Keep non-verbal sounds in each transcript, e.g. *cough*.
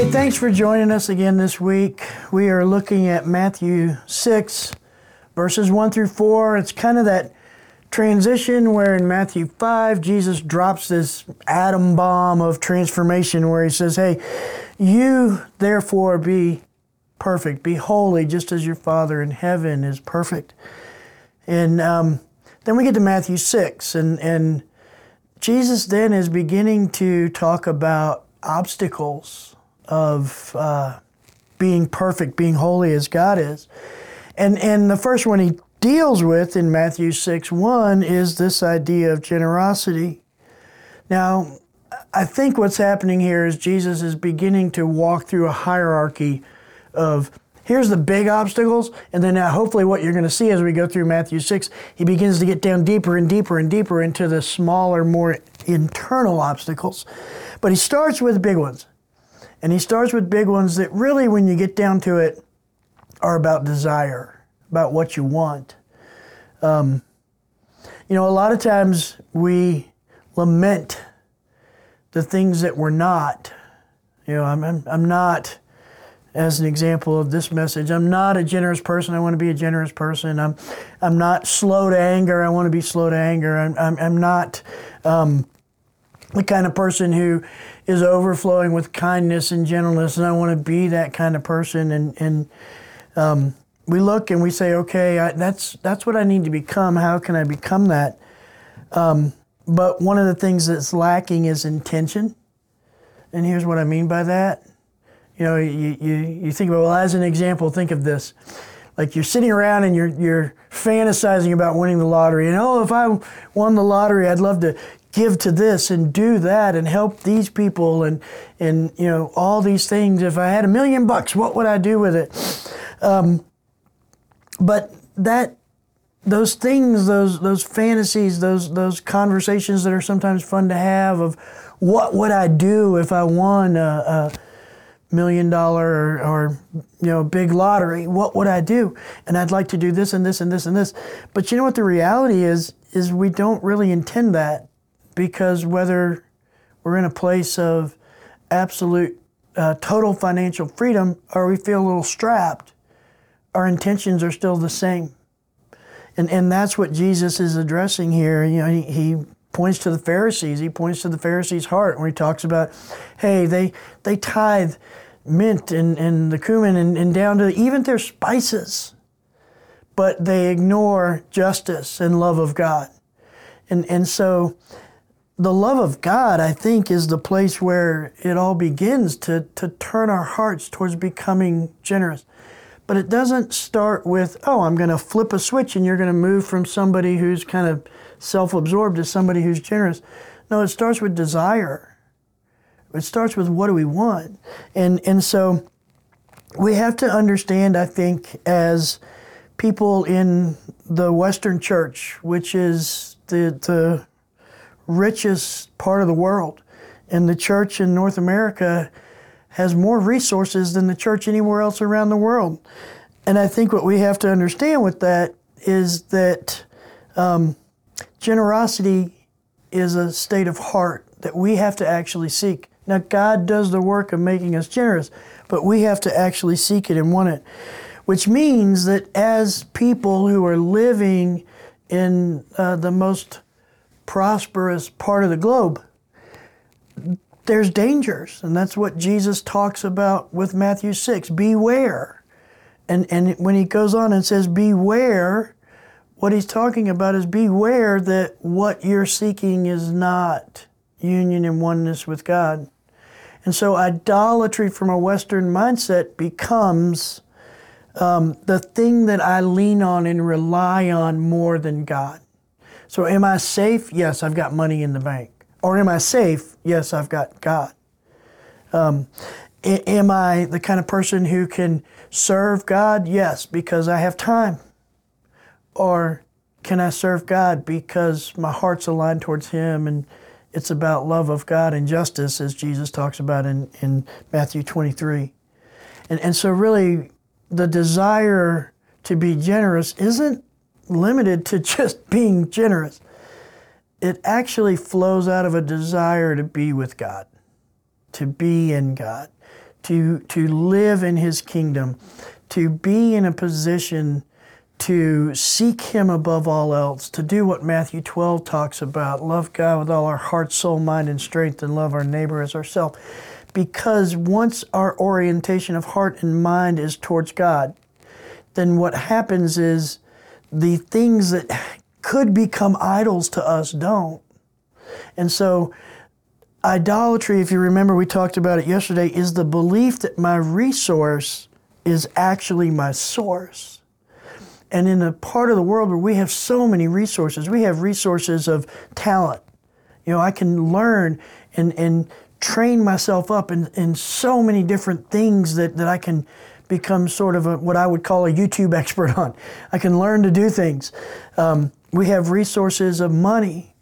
Hey, thanks for joining us again this week. We are looking at Matthew 6, verses 1 through 4. It's kind of that transition where in Matthew 5, Jesus drops this atom bomb of transformation where he says, Hey, you therefore be perfect, be holy, just as your Father in heaven is perfect. And um, then we get to Matthew 6, and, and Jesus then is beginning to talk about obstacles of uh, being perfect, being holy as God is. And, and the first one he deals with in Matthew 6 1 is this idea of generosity. Now, I think what's happening here is Jesus is beginning to walk through a hierarchy of here's the big obstacles, and then hopefully what you're going to see as we go through Matthew 6, he begins to get down deeper and deeper and deeper into the smaller, more internal obstacles. But he starts with big ones. And he starts with big ones that really, when you get down to it, are about desire about what you want. Um, you know, a lot of times we lament the things that we're not. You know, I'm, I'm, I'm not, as an example of this message, I'm not a generous person. I want to be a generous person. I'm, I'm not slow to anger. I want to be slow to anger. I'm, I'm, I'm not um, the kind of person who is overflowing with kindness and gentleness, and I want to be that kind of person. And, and um, we look and we say, okay, I, that's that's what I need to become. How can I become that? Um, but one of the things that's lacking is intention. And here's what I mean by that. You know, you, you, you think about, well, as an example, think of this. Like you're sitting around and you're, you're fantasizing about winning the lottery. And oh, if I won the lottery, I'd love to give to this and do that and help these people and, and you know, all these things. If I had a million bucks, what would I do with it? Um, but that those things, those those fantasies, those those conversations that are sometimes fun to have of what would I do if I won a, a million dollar or, or, you know big lottery? What would I do? And I'd like to do this and this and this and this. But you know what the reality is is we don't really intend that because whether we're in a place of absolute uh, total financial freedom or we feel a little strapped our intentions are still the same. And, and that's what Jesus is addressing here. You know, he, he points to the Pharisees. He points to the Pharisees' heart where he talks about, hey, they, they tithe mint and, and the cumin and, and down to even their spices, but they ignore justice and love of God. And, and so the love of God, I think, is the place where it all begins to, to turn our hearts towards becoming generous. But it doesn't start with, oh, I'm going to flip a switch and you're going to move from somebody who's kind of self absorbed to somebody who's generous. No, it starts with desire. It starts with what do we want? And, and so we have to understand, I think, as people in the Western church, which is the, the richest part of the world, and the church in North America has more resources than the church anywhere else around the world. And I think what we have to understand with that is that um, generosity is a state of heart that we have to actually seek. Now, God does the work of making us generous, but we have to actually seek it and want it, which means that as people who are living in uh, the most prosperous part of the globe, there's dangers, and that's what Jesus talks about with Matthew 6. Beware. And, and when he goes on and says, Beware, what he's talking about is beware that what you're seeking is not union and oneness with God. And so idolatry from a Western mindset becomes um, the thing that I lean on and rely on more than God. So am I safe? Yes, I've got money in the bank. Or am I safe? Yes, I've got God. Um, am I the kind of person who can serve God? Yes, because I have time. Or can I serve God because my heart's aligned towards Him and it's about love of God and justice, as Jesus talks about in, in Matthew 23. And, and so, really, the desire to be generous isn't limited to *laughs* just being generous it actually flows out of a desire to be with God, to be in God, to, to live in His kingdom, to be in a position to seek Him above all else, to do what Matthew 12 talks about love God with all our heart, soul, mind, and strength, and love our neighbor as ourselves. Because once our orientation of heart and mind is towards God, then what happens is the things that could become idols to us don't. And so, idolatry, if you remember, we talked about it yesterday, is the belief that my resource is actually my source. And in a part of the world where we have so many resources, we have resources of talent. You know, I can learn and, and train myself up in, in so many different things that, that I can become sort of a, what I would call a YouTube *laughs* expert on. I can learn to do things. Um, we have resources of money.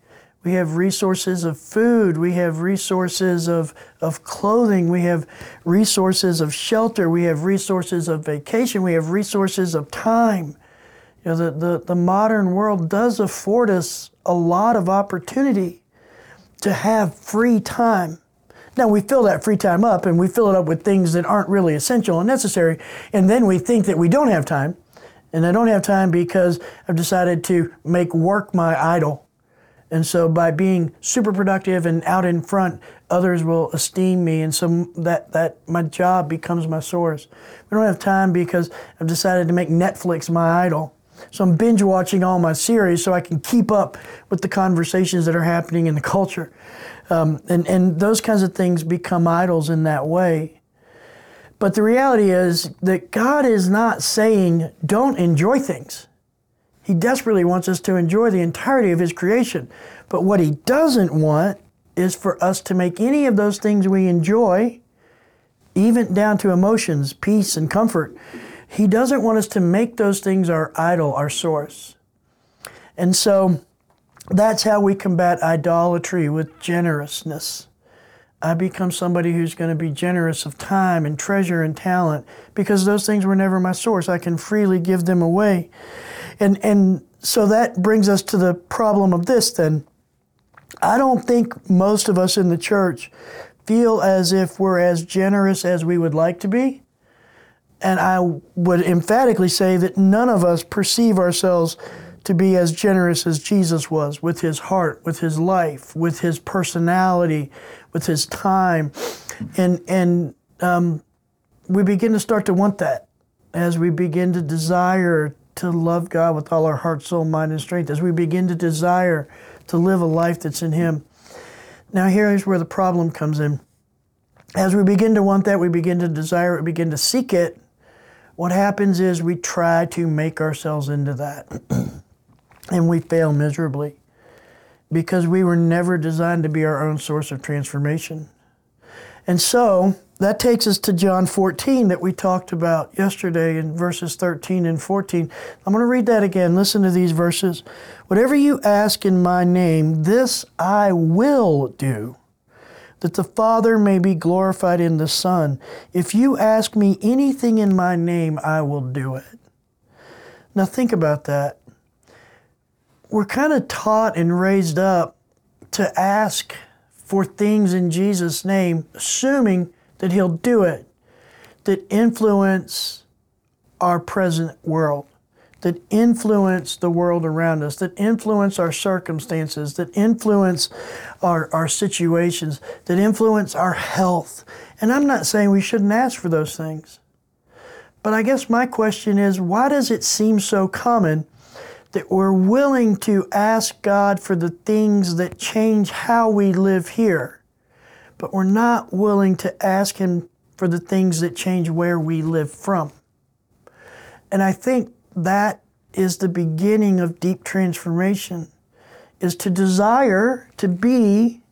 We have resources of food. We have resources of, of clothing. We have resources of shelter. We have resources of vacation. We have resources of time. You know, the, the, the modern world does afford us a lot of opportunity to have free time. Now we fill that free time up and we fill it up with things that aren't really essential and necessary, and then we think that we don't have time. And I don't have time because I've decided to make work my idol. And so by being super productive and out in front, others will esteem me. And so that, that my job becomes my source. We don't have time because I've decided to make Netflix my idol. So I'm binge watching all my series so I can keep up with the conversations that are happening in the culture. Um, and, and those kinds of things become idols in that way. But the reality is that God is not saying don't enjoy things. He desperately wants us to enjoy the entirety of His creation. But what He doesn't want is for us to make any of those things we enjoy, even down to emotions, peace, and comfort, He doesn't want us to make those things our idol, our source. And so that's how we combat idolatry with generousness. I become somebody who's going to be generous of time and treasure and talent because those things were never my source. I can freely give them away. And, and so that brings us to the problem of this then. I don't think most of us in the church feel as if we're as generous as we would like to be. And I would emphatically say that none of us perceive ourselves to be as generous as Jesus was with his heart, with his life, with his personality, with his time. And, and um, we begin to start to want that as we begin to desire to love God with all our heart, soul, mind, and strength, as we begin to desire to live a life that's in Him. Now, here's where the problem comes in. As we begin to want that, we begin to desire it, we begin to seek it. What happens is we try to make ourselves into that. *clears throat* and we fail miserably because we were never designed to be our own source of transformation. And so that takes us to John 14 that we talked about yesterday in verses 13 and 14. I'm going to read that again. Listen to these verses. Whatever you ask in my name, this I will do, that the Father may be glorified in the Son. If you ask me anything in my name, I will do it. Now think about that we're kind of taught and raised up to ask for things in Jesus' name, assuming that He'll do it, that influence our present world, that influence the world around us, that influence our circumstances, that influence our, our situations, that influence our health. And I'm not saying we shouldn't ask for those things. But I guess my question is why does it seem so common? That we're willing to ask God for the things that change how we live here, but we're not willing to ask Him for the things that change where we live from. And I think that is the beginning of deep transformation is to desire to be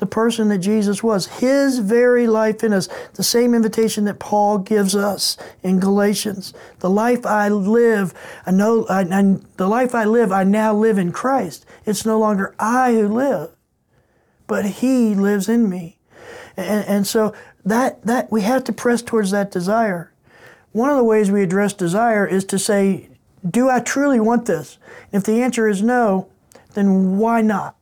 the person that Jesus was, his very life in us, the same invitation that Paul gives us in Galatians. The life I live, I know, the life I live, I now live in Christ. It's no longer I who live, but he lives in me. And, and so that, that we have to press towards that desire. One of the ways we address desire is to say, do I truly want this? If the answer is no, then why not?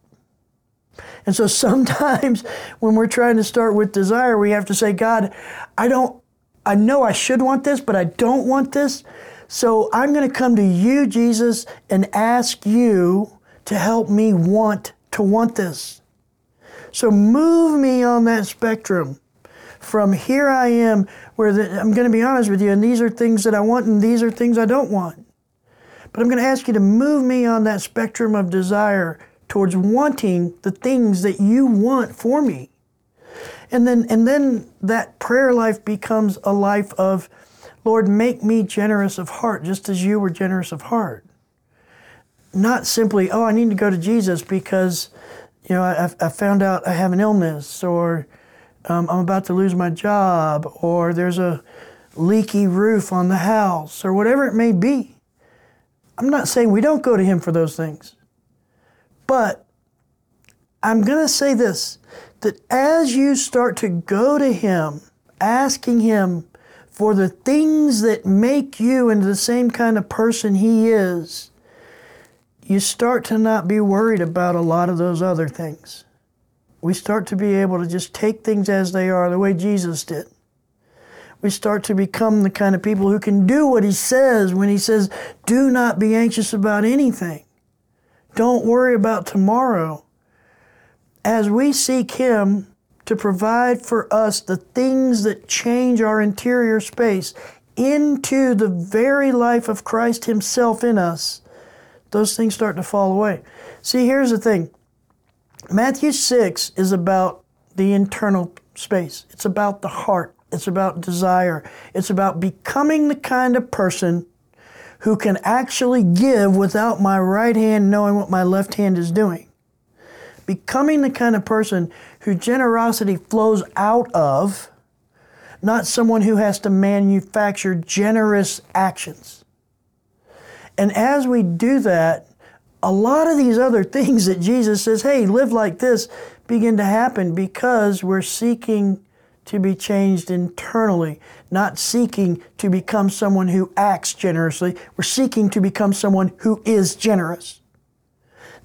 And so sometimes *laughs* when we're trying to start with desire, we have to say, God, I don't I know I should want this, but I don't want this. So I'm going to come to you, Jesus, and ask you to help me want to want this. So move me on that spectrum from here I am, where the, I'm going to be honest with you, and these are things that I want, and these are things I don't want. But I'm going to ask you to move me on that spectrum of desire towards wanting the things that you want for me. And then, and then that prayer life becomes a life of, Lord, make me generous of heart, just as you were generous of heart. Not simply, oh, I need to go to Jesus because, you know, I, I found out I have an illness, or um, I'm about to lose my job, or there's a leaky roof on the house, or whatever it may be. I'm not saying we don't go to Him for those things. But I'm going to say this that as you start to go to Him, asking Him for the things that make you into the same kind of person He is, you start to not be worried about a lot of those other things. We start to be able to just take things as they are, the way Jesus did. We start to become the kind of people who can do what He says when He says, Do not be anxious about anything. Don't worry about tomorrow. As we seek Him to provide for us the things that change our interior space into the very life of Christ Himself in us, those things start to fall away. See, here's the thing. Matthew 6 is about the internal space, it's about the heart, it's about desire, it's about becoming the kind of person who can actually give without my right hand knowing what my left hand is doing becoming the kind of person who generosity flows out of, not someone who has to manufacture generous actions. And as we do that, a lot of these other things that Jesus says, hey, live like this, begin to happen because we're seeking to be changed internally, not seeking to become someone who acts generously. We're seeking to become someone who is generous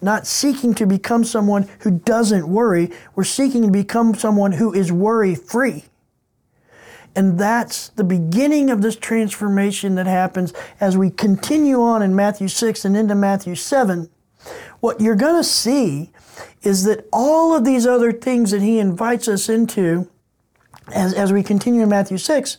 not seeking to become someone who doesn't worry. We're seeking to become someone who is worry free. And that's the beginning of this transformation that happens as we continue on in Matthew 6 and into Matthew 7. What you're going to see is that all of these other things that he invites us into as, as we continue in Matthew 6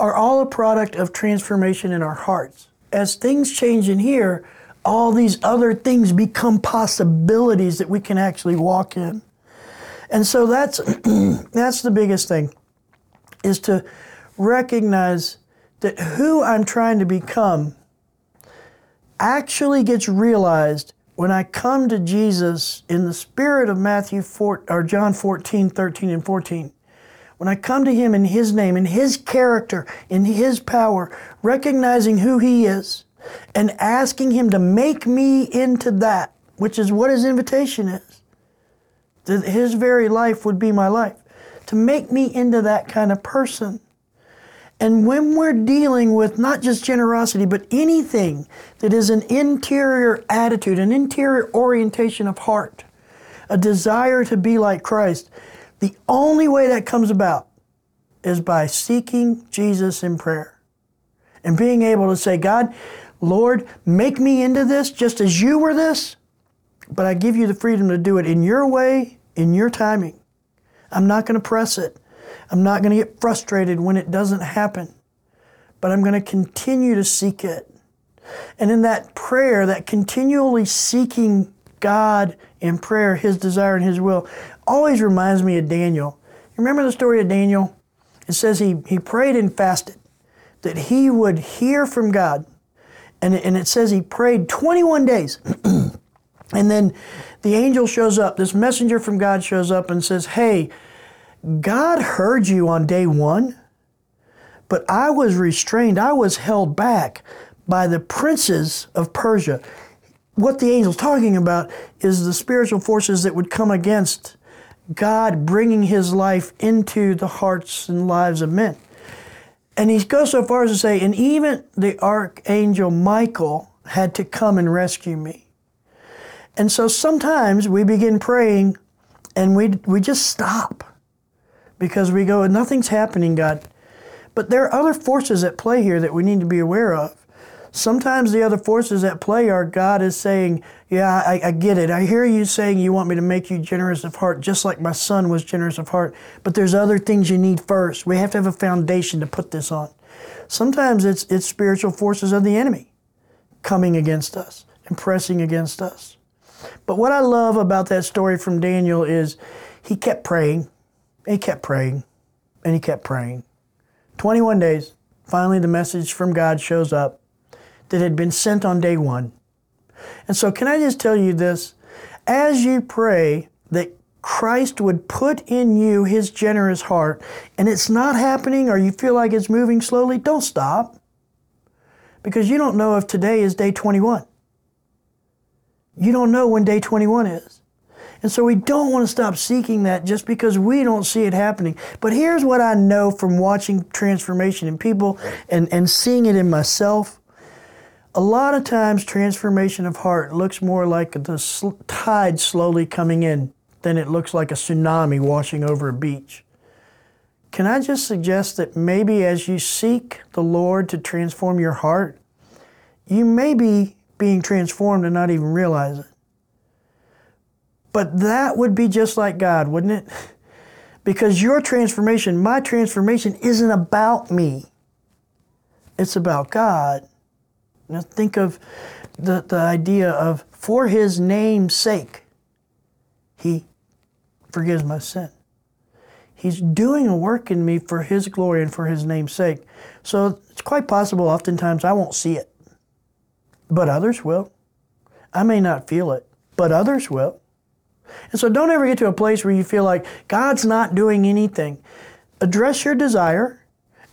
are all a product of transformation in our hearts. As things change in here, all these other things become possibilities that we can actually walk in. And so that's *clears throat* that's the biggest thing is to recognize that who I'm trying to become actually gets realized when I come to Jesus in the spirit of Matthew 4 or John 14, 13 and 14. When I come to him in his name, in his character, in his power, recognizing who he is, and asking Him to make me into that, which is what His invitation is. That His very life would be my life, to make me into that kind of person. And when we're dealing with not just generosity, but anything that is an interior attitude, an interior orientation of heart, a desire to be like Christ, the only way that comes about is by seeking Jesus in prayer and being able to say, God, Lord, make me into this just as you were this, but I give you the freedom to do it in your way, in your timing. I'm not going to press it. I'm not going to get frustrated when it doesn't happen, but I'm going to continue to seek it. And in that prayer, that continually seeking God in prayer, His desire and His will, always reminds me of Daniel. Remember the story of Daniel? It says he, he prayed and fasted that he would hear from God and, and it says he prayed 21 days. *clears throat* and then the angel shows up, this messenger from God shows up and says, Hey, God heard you on day one, but I was restrained, I was held back by the princes of Persia. What the angel's talking about is the spiritual forces that would come against God bringing his life into the hearts and lives of men. And he goes so far as to say, and even the archangel Michael had to come and rescue me. And so sometimes we begin praying and we, we just stop because we go, nothing's happening, God. But there are other forces at play here that we need to be aware of. Sometimes the other forces at play are God is saying, Yeah, I, I, get it. I hear you saying you want me to make you generous of heart, just like my son was generous of heart. But there's other things you need first. We have to have a foundation to put this on. Sometimes it's, it's spiritual forces of the enemy coming against us and pressing against us. But what I love about that story from Daniel is he kept praying, he kept praying, and he kept praying. 21 days, finally the message from God shows up that had been sent on day one. And so, can I just tell you this? As you pray that Christ would put in you his generous heart, and it's not happening or you feel like it's moving slowly, don't stop. Because you don't know if today is day 21. You don't know when day 21 is. And so we don't want to stop seeking that just because we don't see it happening. But here's what I know from watching transformation in people and, and seeing it in myself a lot of times, transformation of heart looks more like the sl- tide slowly coming in than it looks like a tsunami washing over a beach. Can I just suggest that maybe as you seek the Lord to transform your heart, you may be being transformed and not even realize it. But that would be just like God, wouldn't it? *laughs* Because your transformation, my transformation, isn't about me, it's about God. Now think of the, the idea of for his name's sake, he forgives my sin. He's doing a work in me for his glory and for his name's sake. So it's quite possible oftentimes I won't see it, but others will. I may not feel it, but others will. And so don't ever get to a place where you feel like God's not doing anything. Address your desire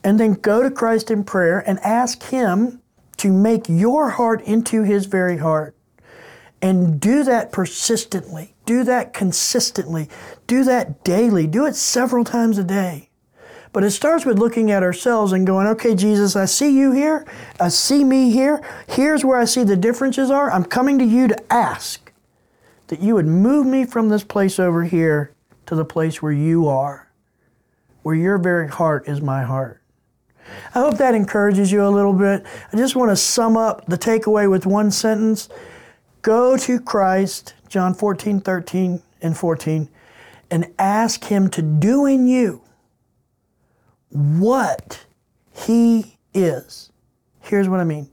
and then go to Christ in prayer and ask Him to make your heart into His very heart. And do that persistently. Do that consistently. Do that daily. Do it several times a day. But it starts with looking at ourselves and going, okay, Jesus, I see you here. I see me here. Here's where I see the differences are. I'm coming to you to ask that you would move me from this place over here to the place where you are, where your very heart is my heart. I hope that encourages you a little bit. I just want to sum up the takeaway with one sentence Go to Christ, John 14, 13, and 14, and ask Him to do in you what He is. Here's what I mean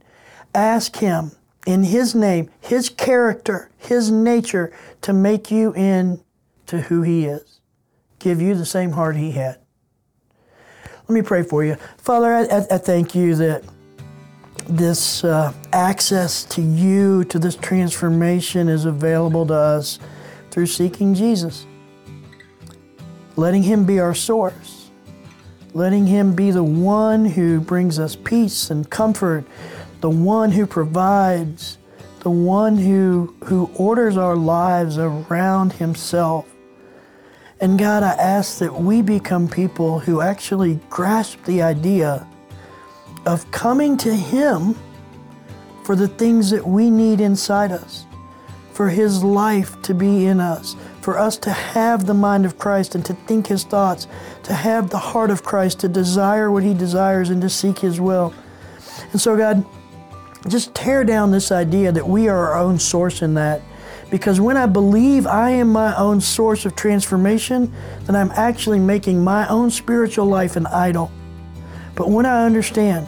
ask Him in His name, His character, His nature to make you into who He is, give you the same heart He had. Let me pray for you. Father, I, I, thank you that this uh, access to you, to this transformation, is available to us through seeking Jesus. Letting Him be our source, letting Him be the one who brings us peace and comfort, the one who provides, the one who, who orders our lives around Himself. And God, I ask that we become people who actually grasp the idea of coming to Him for the things that we need inside us, for His life to be in us, for us to have the mind of Christ and to think His thoughts, to have the heart of Christ, to desire what He desires and to seek His will. And so, God, just tear down this idea that we are our own source in that because when I believe I am my own source of transformation, then I'm actually making my own spiritual life an idol. But when I understand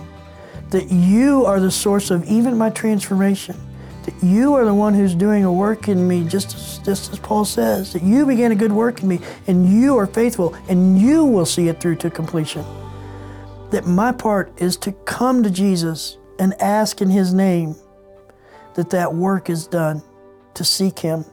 that you are the source of even my transformation, that you are the one who's doing a work in me, just as, just as Paul says, that you began a good work in me, and you are faithful, and you will see it through to completion. That my part is to come to Jesus and ask in His name that that work is done to seek Him,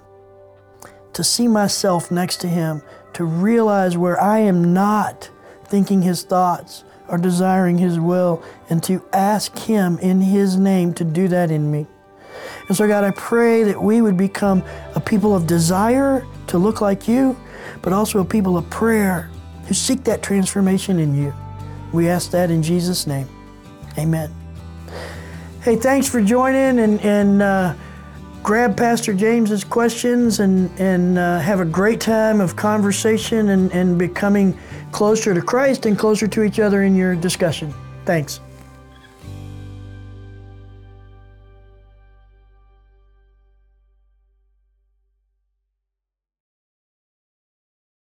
to see myself next to Him, to realize where I am not thinking His thoughts or desiring His will, and to ask Him in His name to do that in me. And so, God, I pray that we would become a people of desire to look like you, but also a people of prayer who seek that transformation in you. We ask that in Jesus' name. Amen. Hey, thanks for joining and, and uh, grab Pastor James's questions and, and uh, have a great time of conversation and, and becoming closer to Christ and closer to each other in your discussion. Thanks.